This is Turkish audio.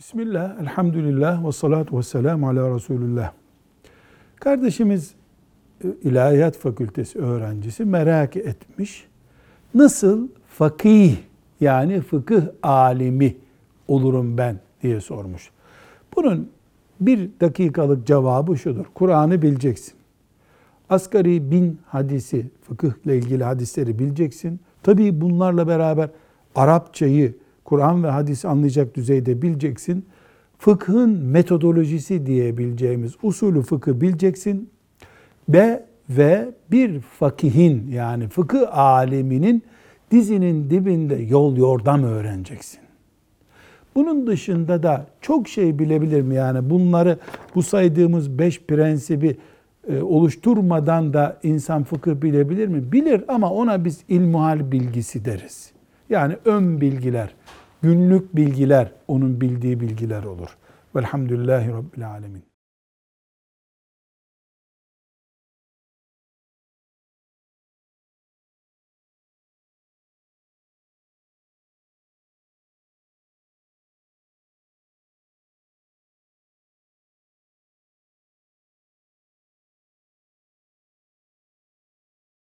Bismillah, elhamdülillah ve salatu ve selamu ala Resulullah. Kardeşimiz e, İlahiyat Fakültesi öğrencisi merak etmiş. Nasıl fakih yani fıkıh alimi olurum ben diye sormuş. Bunun bir dakikalık cevabı şudur. Kur'an'ı bileceksin. Asgari bin hadisi, fıkıhla ilgili hadisleri bileceksin. Tabii bunlarla beraber Arapçayı, Kur'an ve hadisi anlayacak düzeyde bileceksin. Fıkhın metodolojisi diyebileceğimiz usulü fıkı bileceksin. Ve ve bir fakihin yani fıkıh aleminin dizinin dibinde yol yordam öğreneceksin. Bunun dışında da çok şey bilebilir mi? Yani bunları bu saydığımız beş prensibi e, oluşturmadan da insan fıkıh bilebilir mi? Bilir ama ona biz ilmuhal bilgisi deriz. Yani ön bilgiler, günlük bilgiler onun bildiği bilgiler olur. Velhamdülillahi Rabbil Alemin.